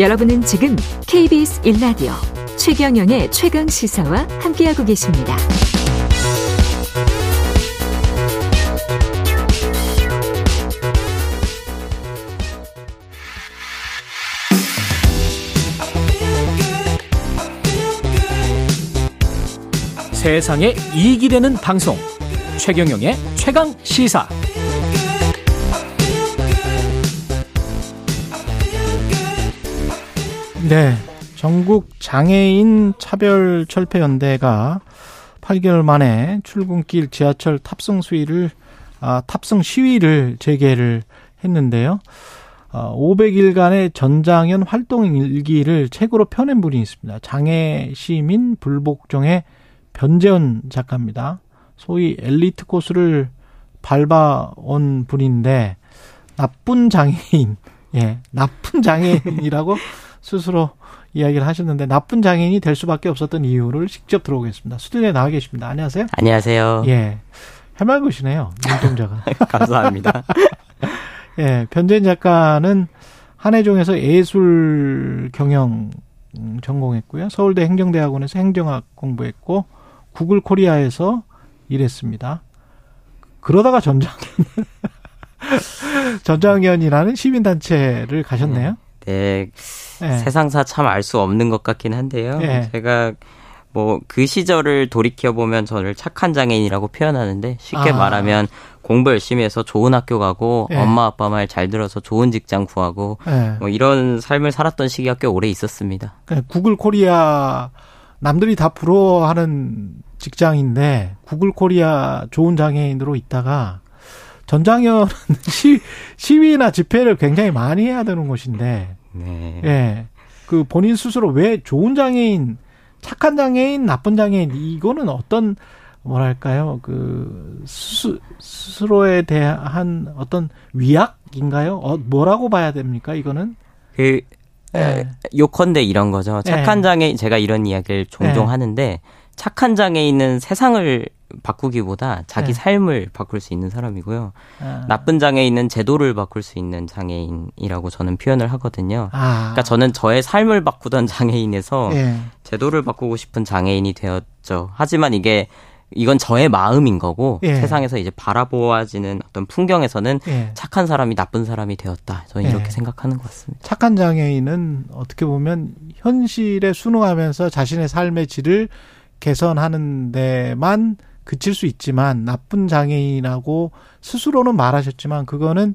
여러분은 지금 KBS 1라디오 최경영의 최강 시사와 함께하고 계십니다. 세상에 이익이 되는 방송 최경영의 최강 시사 네. 전국 장애인 차별 철폐 연대가 8개월 만에 출근길 지하철 탑승 수위를 아, 탑승 시위를 재개를 했는데요. 어, 500일간의 전장현 활동 일기를 책으로 펴낸 분이 있습니다. 장애 시민 불복종의 변재원 작가입니다. 소위 엘리트 코스를 밟아온 분인데 나쁜 장애인, 예, 나쁜 장애인이라고 스스로 이야기를 하셨는데 나쁜 장애인이 될 수밖에 없었던 이유를 직접 들어보겠습니다. 스튜디오에 나와 계십니다. 안녕하세요. 안녕하세요. 예. 해맑으시네요. 눈동자가. 감사합니다. 예. 변재인 작가는 한해종에서 예술 경영 전공했고요. 서울대 행정대학원에서 행정학 공부했고 구글 코리아에서 일했습니다. 그러다가 전장현 전장현이라는 시민단체를 가셨네요. 네. 네. 세상사 참 알 수 없는 것 같긴 한데요. 네. 제가 뭐 그 시절을 돌이켜 보면 저를 착한 장애인이라고 표현하는데 쉽게 아. 말하면 공부 열심히 해서 좋은 학교 가고 네. 엄마 아빠 말 잘 들어서 좋은 직장 구하고 뭐 이런 삶을 살았던 시기가 꽤 오래 있었습니다. 구글 코리아 남들이 다 부러워하는 직장인데 구글 코리아 좋은 장애인으로 있다가 전장연은 시, 시위나 집회를 굉장히 많이 해야 되는 곳인데, 네. 예. 그 본인 스스로 왜 좋은 장애인, 착한 장애인, 나쁜 장애인, 이거는 어떤, 뭐랄까요, 그, 스, 스스로에 대한 어떤 위악인가요? 어, 뭐라고 봐야 됩니까, 이거는? 그, 네. 요컨대 이런 거죠. 착한 네. 장애인, 제가 이런 이야기를 종종 네. 하는데, 착한 장애인은 세상을 바꾸기보다 자기 네. 삶을 바꿀 수 있는 사람이고요. 아. 나쁜 장애인은 제도를 바꿀 수 있는 장애인이라고 저는 표현을 하거든요. 아. 그러니까 저는 저의 삶을 바꾸던 장애인에서 네. 제도를 바꾸고 싶은 장애인이 되었죠. 하지만 이게 이건 저의 마음인 거고 예. 세상에서 이제 바라보아지는 어떤 풍경에서는 예. 착한 사람이 나쁜 사람이 되었다. 저는 예. 이렇게 생각하는 것 같습니다. 착한 장애인은 어떻게 보면 현실에 순응하면서 자신의 삶의 질을 개선하는 데만 그칠 수 있지만 나쁜 장애인하고 스스로는 말하셨지만 그거는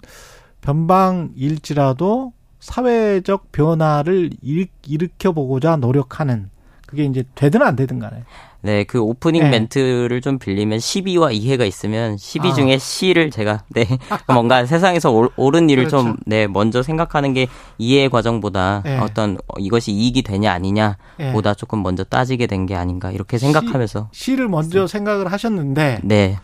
변방일지라도 사회적 변화를 일으켜 보고자 노력하는 그게 이제 되든 안 되든 간에 네, 그 오프닝 네. 멘트를 좀 빌리면 시비와 이해가 있으면 시비 아. 중에 시를 제가 네 뭔가 세상에서 옳 은 일을 그렇죠. 좀네 먼저 생각하는 게 이해의 과정보다 네. 어떤 이것이 이익이 되냐 아니냐보다 네. 조금 먼저 따지게 된 게 아닌가 이렇게 생각하면서 시, 를 먼저 생각을 하셨는데 네.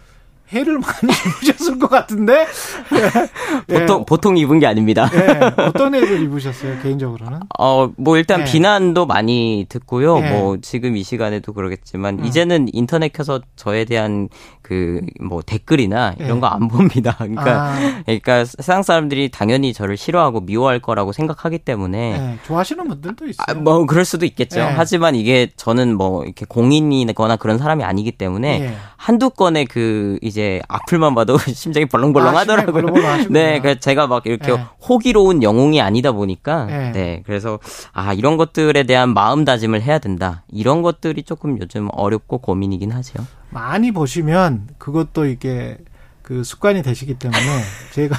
해를 많이 입으셨을 것 같은데 보통 예. 보통 입은 게 아닙니다. 예. 어떤 해를 입으셨어요 개인적으로는? 어뭐 일단 예. 비난도 많이 듣고요. 예. 뭐 지금 이 시간에도 그러겠지만 음. 이제는 인터넷 켜서 저에 대한 그 뭐 댓글이나 이런 예. 거안 봅니다. 그러니까 아. 그러니까 세상 사람들이 당연히 저를 싫어하고 미워할 거라고 생각하기 때문에 예. 좋아하시는 분들도 있어요. 아, 뭐 그럴 수도 있겠죠. 하지만 이게 저는 뭐 이렇게 공인이거나 그런 사람이 아니기 때문에 한두 건의 그 이제 악플만 봐도 심장이 벌렁벌렁 아, 하더라고요. 네, 그 제가 막 이렇게 네. 호기로운 영웅이 아니다 보니까 네. 네, 그래서 아 이런 것들에 대한 마음다짐을 해야 된다. 이런 것들이 조금 요즘 어렵고 고민이긴 하죠. 많이 보시면 그것도 이게 그 습관이 되시기 때문에 제가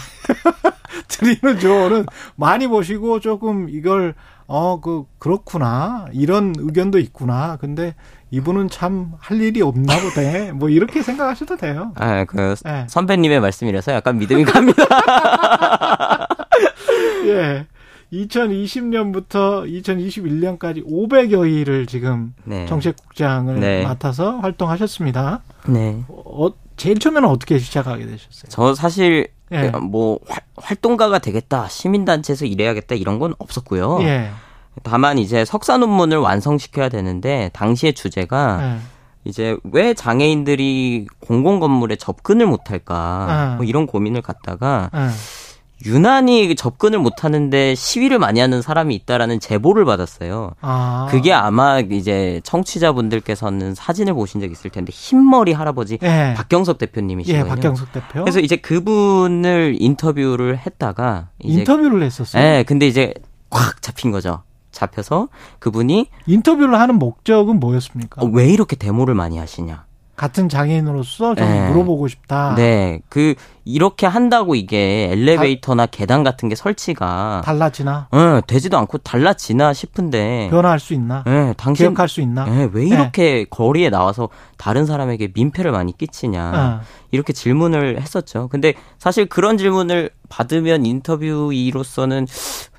드리는 조언은 많이 보시고 조금 이걸 어 그 그렇구나 이런 의견도 있구나 근데 이분은 참 할 일이 없나 보대. 뭐 이렇게 생각하셔도 돼요. 아, 그 네. 선배님의 말씀이라서 약간 믿음이 갑니다. 예. 2020년부터 2021년까지 500여 일을 지금 네. 정책국장을 네. 맡아서 활동하셨습니다. 네. 어, 제일 처음에는 어떻게 시작하게 되셨어요? 저 사실 예. 뭐 활동가가 되겠다, 시민단체에서 일해야겠다 이런 건 없었고요. 예. 다만 이제 석사 논문을 완성시켜야 되는데 당시의 주제가 네. 이제 왜 장애인들이 공공 건물에 접근을 못할까 네. 뭐 이런 고민을 갖다가 네. 유난히 접근을 못하는데 시위를 많이 하는 사람이 있다라는 제보를 받았어요. 아. 그게 아마 이제 청취자분들께서는 사진을 보신 적 있을 텐데 흰머리 할아버지 예. 박경석 대표님이시거든요. 예, 박경석 대표. 그래서 이제 그분을 인터뷰를 했다가 인터뷰를 했었어요. 예, 근데 이제 꽉 잡힌 거죠. 잡혀서 그분이 인터뷰를 하는 목적은 뭐였습니까? 어, 왜 이렇게 데모를 많이 하시냐? 같은 장애인으로서 좀 네. 물어보고 싶다. 네. 그 이렇게 한다고 이게 엘리베이터나 다, 계단 같은 게 설치가 달라지나? 네, 되지도 않고 달라지나 싶은데 변화할 수 있나? 네, 당신 기억할 수 있나? 네, 왜 이렇게 네. 거리에 나와서 다른 사람에게 민폐를 많이 끼치냐? 네. 이렇게 질문을 했었죠. 근데 사실 그런 질문을 받으면 인터뷰이로서는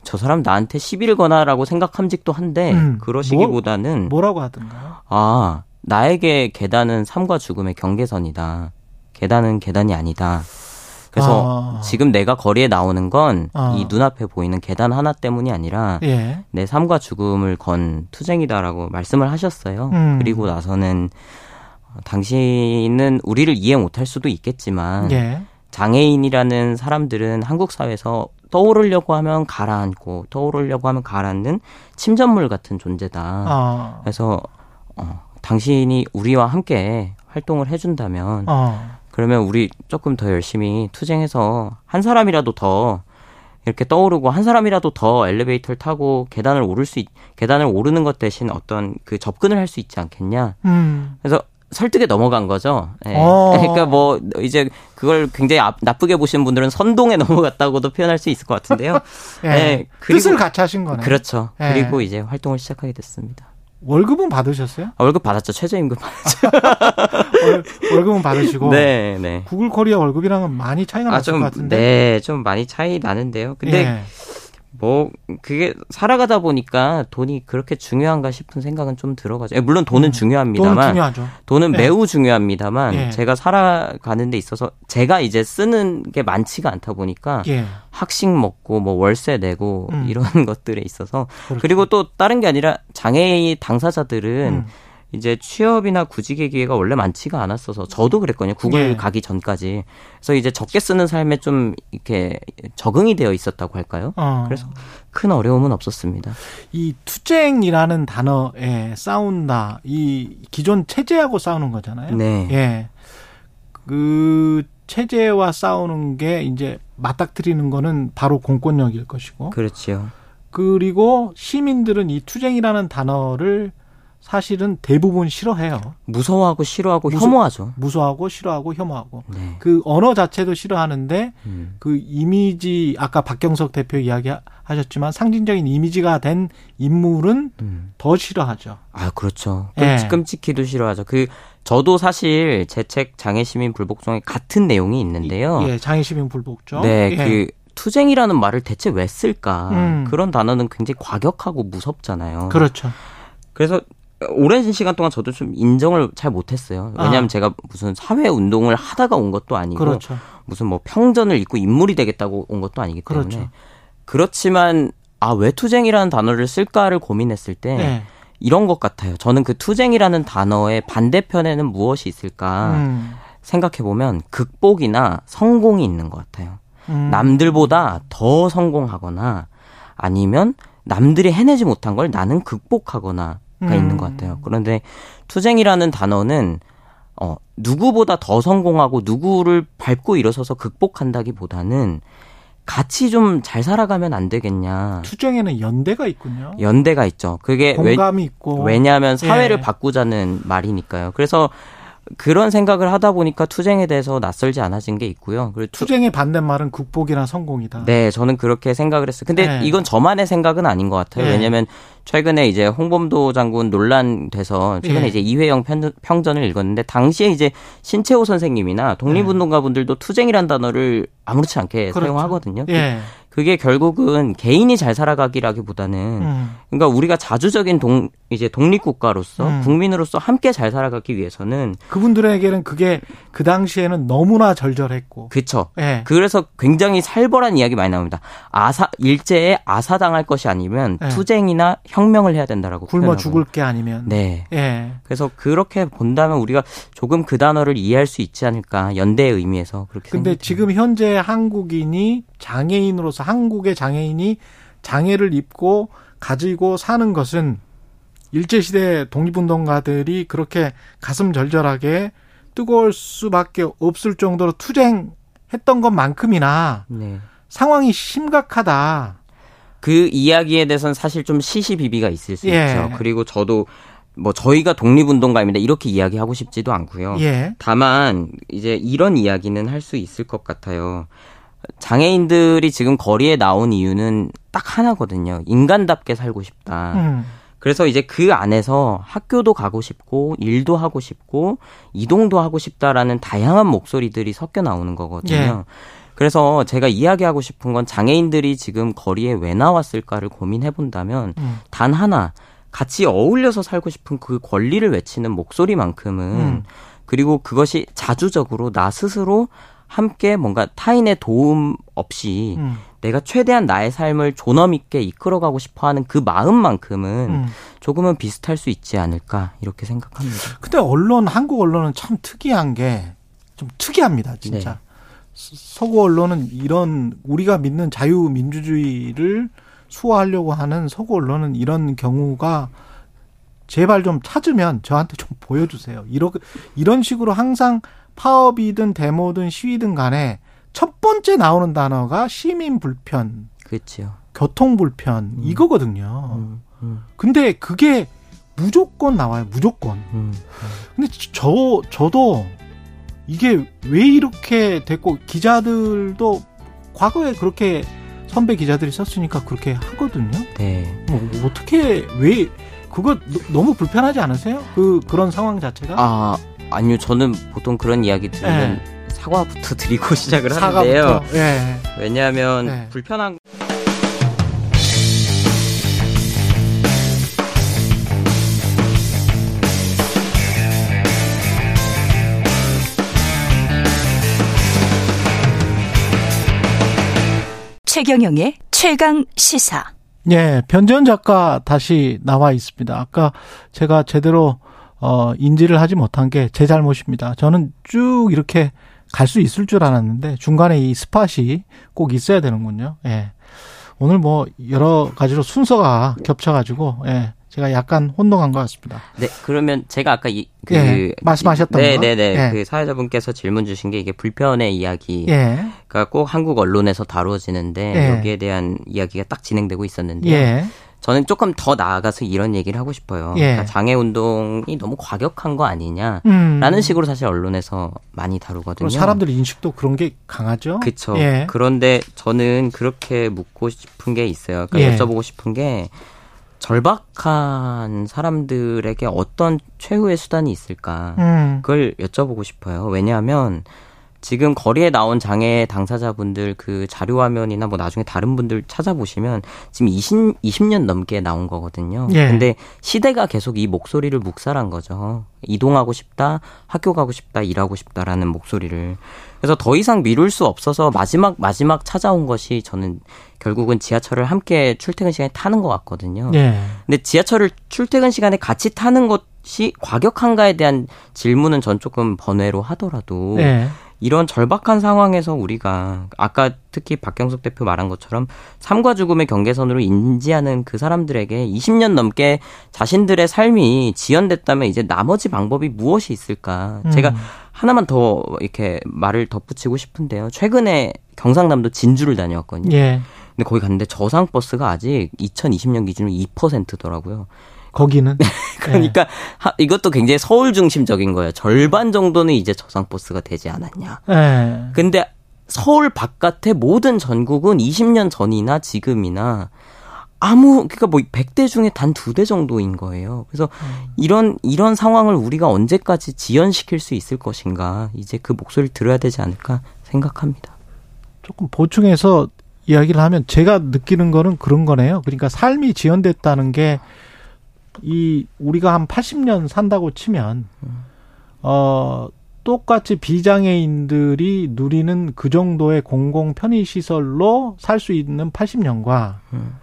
저 사람 나한테 시비를 거나라고 생각함직도 한데 음, 그러시기보다는 뭐, 뭐라고 하던가요? 아 나에게 계단은 삶과 죽음의 경계선이다. 계단은 계단이 아니다. 그래서 아. 지금 내가 거리에 나오는 건이 아. 눈앞에 보이는 계단 하나 때문이 아니라 예. 내 삶과 죽음을 건 투쟁이다라고 말씀을 하셨어요. 음. 그리고 나서는 당신은 우리를 이해 못할 수도 있겠지만 예. 장애인이라는 사람들은 한국 사회에서 떠오르려고 하면 가라앉고 떠오르려고 하면 가라앉는 침전물 같은 존재다. 아. 그래서 어, 당신이 우리와 함께 활동을 해준다면 어. 그러면 우리 조금 더 열심히 투쟁해서 한 사람이라도 더 이렇게 떠오르고 한 사람이라도 더 엘리베이터를 타고 계단을 오를 수 있, 계단을 오르는 것 대신 어떤 그 접근을 할 수 있지 않겠냐. 음. 그래서 설득에 넘어간 거죠. 네. 그러니까 뭐 이제 그걸 굉장히 나쁘게 보시는 분들은 선동에 넘어갔다고도 표현할 수 있을 것 같은데요. 네. 네. 뜻을 같이 하신 거네. 그렇죠. 네. 그리고 이제 활동을 시작하게 됐습니다. 월급은 받으셨어요? 아, 월급 받았죠. 최저임금 받았죠. 월, 급은 받으시고. 네, 네. 구글 코리아 월급이랑은 많이 차이가 아, 날것 같은데. 네, 좀 많이 차이 나는데요. 근데 예. 뭐 그게 살아가다 보니까 돈이 그렇게 중요한가 싶은 생각은 좀 들어가죠. 예, 물론 돈은 음, 중요합니다만 돈은, 중요하죠. 돈은 네. 매우 중요합니다만 예. 제가 살아가는 데 있어서 제가 이제 쓰는 게 많지가 않다 보니까 예. 학식 먹고 뭐 월세 내고 음. 이런 것들에 있어서 그렇죠. 그리고 또 다른 게 아니라 장애인 당사자들은 음. 이제 취업이나 구직의 기회가 원래 많지가 않았어서 저도 그랬거든요. 구글 예. 가기 전까지. 그래서 이제 적게 쓰는 삶에 좀 이렇게 적응이 되어 있었다고 할까요? 어. 그래서 큰 어려움은 없었습니다. 이 투쟁이라는 단어에 싸운다. 이 기존 체제하고 싸우는 거잖아요. 네. 예. 그 체제와 싸우는 게 이제 맞닥뜨리는 거는 바로 공권력일 것이고. 그렇죠. 그리고 시민들은 이 투쟁이라는 단어를 사실은 대부분 싫어해요. 무서워하고 싫어하고 무서, 혐오하죠. 무서워하고 싫어하고 혐오하고. 네. 그 언어 자체도 싫어하는데 음. 그 이미지 아까 박경석 대표 이야기 하셨지만 상징적인 이미지가 된 인물은 음. 더 싫어하죠. 아, 그렇죠. 끔찍끔찍히도 네. 싫어하죠. 그 저도 사실 제 책 장애시민 불복종에 같은 내용이 있는데요. 예, 장애시민 불복종. 네, 예. 그 투쟁이라는 말을 대체 왜 쓸까? 음. 그런 단어는 굉장히 과격하고 무섭잖아요. 그렇죠. 그래서 오랜 시간 동안 저도 좀 인정을 잘 못했어요. 왜냐하면 아. 제가 무슨 사회 운동을 하다가 온 것도 아니고 그렇죠. 무슨 뭐 평전을 읽고 인물이 되겠다고 온 것도 아니기 때문에 그렇죠. 그렇지만 아 왜 투쟁이라는 단어를 쓸까를 고민했을 때 네. 이런 것 같아요. 저는 그 투쟁이라는 단어의 반대편에는 무엇이 있을까 음. 생각해 보면 극복이나 성공이 있는 것 같아요. 음. 남들보다 더 성공하거나 아니면 남들이 해내지 못한 걸 나는 극복하거나 가 음. 있는 것 같아요. 그런데 투쟁이라는 단어는 어, 누구보다 더 성공하고 누구를 밟고 일어서서 극복한다기보다는 같이 좀 잘 살아가면 안 되겠냐. 투쟁에는 연대가 있군요. 연대가 있죠. 그게 공감이 왜, 있고 왜냐하면 사회를 예. 바꾸자는 말이니까요. 그래서 그런 생각을 하다 보니까 투쟁에 대해서 낯설지 않아진 게 있고요. 그리고 투 쟁의 반대말은 극복이나 성공이다. 네, 저는 그렇게 생각을 했어요. 근데 네. 이건 저만의 생각은 아닌 것 같아요. 네. 왜냐하면 최근에 이제 홍범도 장군 논란 돼서 최근에 네. 이제 이회영 평 전을 읽었는데 당시에 이제 신채호 선생님이나 독립운동가분들도 투쟁이란 단어를 아무렇지 않게 그렇죠. 사용하거든요. 그게 결국은 개인이 잘 살아가기라기보다는 음. 그러니까 우리가 자주적인 동 이제 독립국가로서 음. 국민으로서 함께 잘 살아가기 위해서는 그분들에게는 그게 그 당시에는 너무나 절절했고. 그쵸. 예. 그래서 굉장히 살벌한 이야기 많이 나옵니다. 아사 일제에 아사당할 것이 아니면 네. 투쟁이나 혁명을 해야 된다라고 굶어 표현하고. 죽을 게 아니면. 네. 예. 그래서 그렇게 본다면 우리가 조금 그 단어를 이해할 수 있지 않을까 연대의 의미에서 그렇게 근데 생각이 지금 현재 한국인이 장애인으로서 한국의 장애인이 장애를 입고 가지고 사는 것은 일제시대 독립운동가들이 그렇게 가슴 절절하게 뜨거울 수밖에 없을 정도로 투쟁했던 것만큼이나 네. 상황이 심각하다. 그 이야기에 대해서는 사실 좀 시시비비가 있을 수 예. 있죠. 그리고 저도 뭐 저희가 독립운동가입니다 이렇게 이야기하고 싶지도 않고요. 예. 다만 이제 이런 이야기는 할 수 있을 것 같아요. 장애인들이 지금 거리에 나온 이유는 딱 하나거든요. 인간답게 살고 싶다. 음. 그래서 이제 그 안에서 학교도 가고 싶고 일도 하고 싶고 이동도 하고 싶다라는 다양한 목소리들이 섞여 나오는 거거든요. 그래서 제가 이야기하고 싶은 건 장애인들이 지금 거리에 왜 나왔을까를 고민해 본다면 음. 단 하나 같이 어울려서 살고 싶은 그 권리를 외치는 목소리만큼은 음. 그리고 그것이 자주적으로 나 스스로 함께 뭔가 타인의 도움 없이 음. 내가 최대한 나의 삶을 존엄 있게 이끌어가고 싶어하는 그 마음만큼은 음. 조금은 비슷할 수 있지 않을까 이렇게 생각합니다. 근데 언론 한국 언론은 참 특이한 게 좀 특이합니다, 진짜. 네. 서- 서구 언론은 이런 우리가 믿는 자유민주주의를 수호하려고 하는 서구 언론은 이런 경우가 제발 좀 찾으면 저한테 좀 보여주세요. 이러, 이런 식으로 항상 파업이든 데모든 시위든 간에 첫 번째 나오는 단어가 시민 불편, 그렇죠. 교통 불편 이거거든요. 음, 음, 근데 그게 무조건 나와요. 무조건. 음. 근데 저 저도 이게 왜 이렇게 됐고 기자들도 과거에 그렇게 선배 기자들이 썼으니까 그렇게 하거든요. 네. 뭐 어떻게 왜 그거 너- 너무 불편하지 않으세요? 그 그런 상황 자체가 아 아니요 저는 보통 그런 이야기 들으면 사과부터 드리고 시작을 하는데요. 네. 사과부터 예. 왜냐하면 네. 불편한 최경영의 최강 시사. 예, 변전 작가 다시 나와 있습니다. 아까 제가 제대로 어 인지를 하지 못한 게 제 잘못입니다. 저는 쭉 이렇게 갈 수 있을 줄 알았는데 중간에 이 스팟이 꼭 있어야 되는군요. 예. 오늘 뭐 여러 가지로 순서가 겹쳐가지고 예. 제가 약간 혼동한 것 같습니다. 네 그러면 제가 아까 이, 그 예, 말씀하셨던 거. 네네네 예. 그 사회자분께서 질문 주신 게 이게 불편의 이야기가 예. 꼭 한국 언론에서 다루어지는데 예. 여기에 대한 이야기가 딱 진행되고 있었는데 요. 예. 저는 조금 더 나아가서 이런 얘기를 하고 싶어요. 예. 그러니까 장애 운동이 너무 과격한 거 아니냐. 음. 라는 식으로 사실 언론에서 많이 다루거든요. 사람들 인식도 그런 게 강하죠. 그쵸. 예. 그런데 저는 그렇게 묻고 싶은 게 있어요. 그러니까 예. 여쭤보고 싶은 게 절박한 사람들에게 어떤 최후의 수단이 있을까? 음. 그걸 여쭤보고 싶어요. 왜냐하면 지금 거리에 나온 장애 당사자분들 그 자료 화면이나 뭐 나중에 다른 분들 찾아보시면 지금 20, 20년 넘게 나온 거거든요. 예. 근데 시대가 계속 이 목소리를 묵살한 거죠. 이동하고 싶다, 학교 가고 싶다, 일하고 싶다라는 목소리를. 그래서 더 이상 미룰 수 없어서 마지막 마지막 찾아온 것이 저는 결국은 지하철을 함께 출퇴근 시간에 타는 것 같거든요. 예. 근데 지하철을 출퇴근 시간에 같이 타는 것이 과격한가에 대한 질문은 전 조금 번외로 하더라도 예. 이런 절박한 상황에서 우리가 아까 특히 박경석 대표 말한 것처럼 삶과 죽음의 경계선으로 인지하는 그 사람들에게 20년 넘게 자신들의 삶이 지연됐다면 이제 나머지 방법이 무엇이 있을까? 음. 제가 하나만 더 이렇게 말을 덧붙이고 싶은데요. 최근에 경상남도 진주를 다녀왔거든요. 예. 근데 거기 갔는데 저상 버스가 아직 2020년 기준으로 2%더라고요. 거기는 그러니까 하- 이것도 굉장히 서울 중심적인 거예요. 절반 정도는 이제 저상 버스가 되지 않았냐. 예. 근데 서울 바깥의 모든 전국은 20년 전이나 지금이나 아무 그러니까 뭐 100대 중에 단 두 대 정도인 거예요. 그래서 이런 이런 상황을 우리가 언제까지 지연시킬 수 있을 것인가? 이제 그 목소리를 들어야 되지 않을까 생각합니다. 조금 보충해서 이야기를 하면 제가 느끼는 거는 그런 거네요. 그러니까 삶이 지연됐다는 게 이 우리가 한 80년 산다고 치면 어 똑같이 비장애인들이 누리는 그 정도의 공공 편의 시설로 살 수 있는 80년과 음.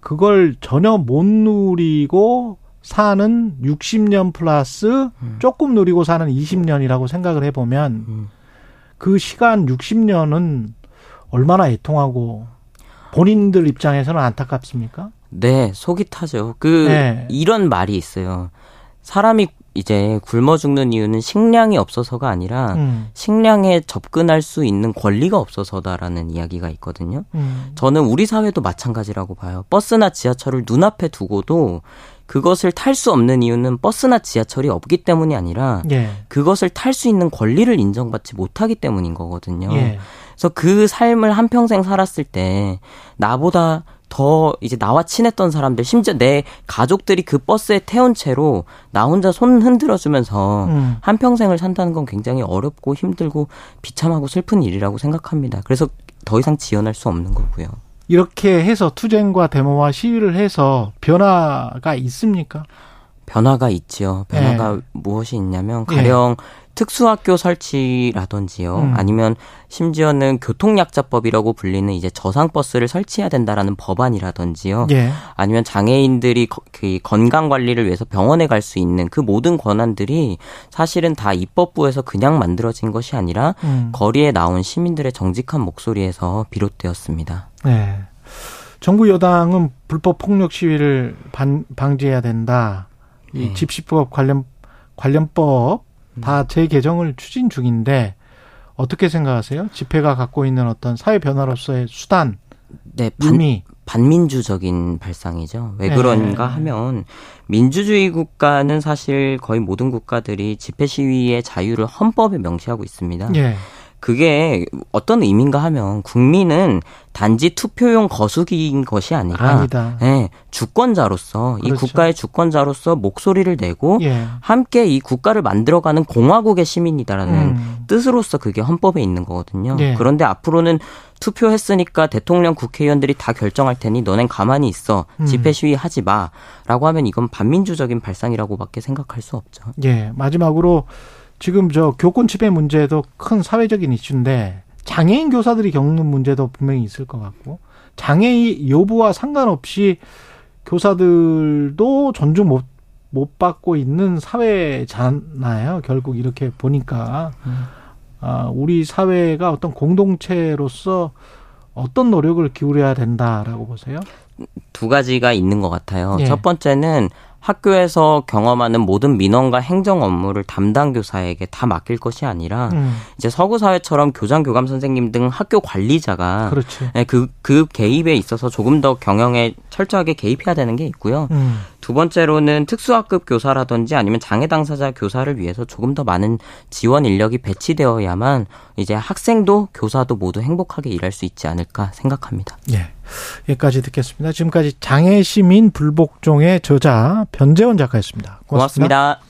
그걸 전혀 못 누리고 사는 60년 플러스 조금 누리고 사는 20년이라고 생각을 해보면 음. 그 시간 60년은 얼마나 애통하고 본인들 입장에서는 안타깝습니까? 네, 속이 타죠. 그 네. 이런 말이 있어요. 사람이 이제 굶어 죽는 이유는 식량이 없어서가 아니라 음, 식량에 접근할 수 있는 권리가 없어서다라는 이야기가 있거든요. 음, 저는 우리 사회도 마찬가지라고 봐요. 버스나 지하철을 눈앞에 두고도 그것을 탈 수 없는 이유는 버스나 지하철이 없기 때문이 아니라 예, 그것을 탈 수 있는 권리를 인정받지 못하기 때문인 거거든요. 예, 그래서 그 삶을 한평생 살았을 때 나보다 더 이제 나와 친했던 사람들 심지어 내 가족들이 그 버스에 태운 채로 나 혼자 손 흔들어 주면서 음. 한 평생을 산다는 건 굉장히 어렵고 힘들고 비참하고 슬픈 일이라고 생각합니다. 그래서 더 이상 지연할 수 없는 거고요. 이렇게 해서 투쟁과 데모와 시위를 해서 변화가 있습니까? 변화가 있지요. 변화가 네. 무엇이 있냐면 가령 특수학교 설치라든지요. 음. 아니면 심지어는 교통약자법이라고 불리는 이제 저상버스를 설치해야 된다라는 법안이라든지요. 예, 아니면 장애인들이 거- 그 건강 관리를 위해서 병원에 갈 수 있는 그 모든 권한들이 사실은 다 입법부에서 그냥 만들어진 것이 아니라 음, 거리에 나온 시민들의 정직한 목소리에서 비롯되었습니다. 네. 정부 여당은 불법 폭력 시위를 반, 방지해야 된다. 이 네. 집시법 관련 관련법 다 재개정을 추진 중인데 어떻게 생각하세요? 집회가 갖고 있는 어떤 사회 변화로서의 수단, 네, 반, 의미. 반민주적인 발상이죠. 왜 네. 그런가 하면 민주주의 국가는 사실 거의 모든 국가들이 집회 시위의 자유를 헌법에 명시하고 있습니다. 예. 그게 어떤 의미인가 하면 국민은 단지 투표용 거수기인 것이 아니라 아니다. 네, 주권자로서 이 그렇죠. 국가의 주권자로서 목소리를 내고 예. 함께 이 국가를 만들어가는 공화국의 시민이다라는 음. 뜻으로서 그게 헌법에 있는 거거든요. 예. 그런데 앞으로는 투표했으니까 대통령 국회의원들이 다 결정할 테니 너넨 가만히 있어 음. 집회 시위 하지 마라고 하면 이건 반민주적인 발상이라고밖에 생각할 수 없죠. 예. 마지막으로 지금 저 교권 침해 문제도 큰 사회적인 이슈인데 장애인 교사들이 겪는 문제도 분명히 있을 것 같고 장애 여부와 상관없이 교사들도 존중 못, 못 받고 있는 사회잖아요. 결국 이렇게 보니까 아, 우리 사회가 어떤 공동체로서 어떤 노력을 기울여야 된다라고 보세요? 두 가지가 있는 것 같아요. 예. 첫 번째는 학교에서 경험하는 모든 민원과 행정 업무를 담당 교사에게 다 맡길 것이 아니라 음, 이제 서구 사회처럼 교장 교감 선생님 등 학교 관리자가 그렇지. 네, 그, 그 개입에 있어서 조금 더 경영에 철저하게 개입해야 되는 게 있고요. 음, 두 번째로는 특수학급 교사라든지 아니면 장애 당사자 교사를 위해서 조금 더 많은 지원 인력이 배치되어야만 이제 학생도 교사도 모두 행복하게 일할 수 있지 않을까 생각합니다. 예. 여기까지 듣겠습니다. 지금까지 장애 시민 불복종의 저자 변재원 작가였습니다 고맙습니다. 고맙습니다.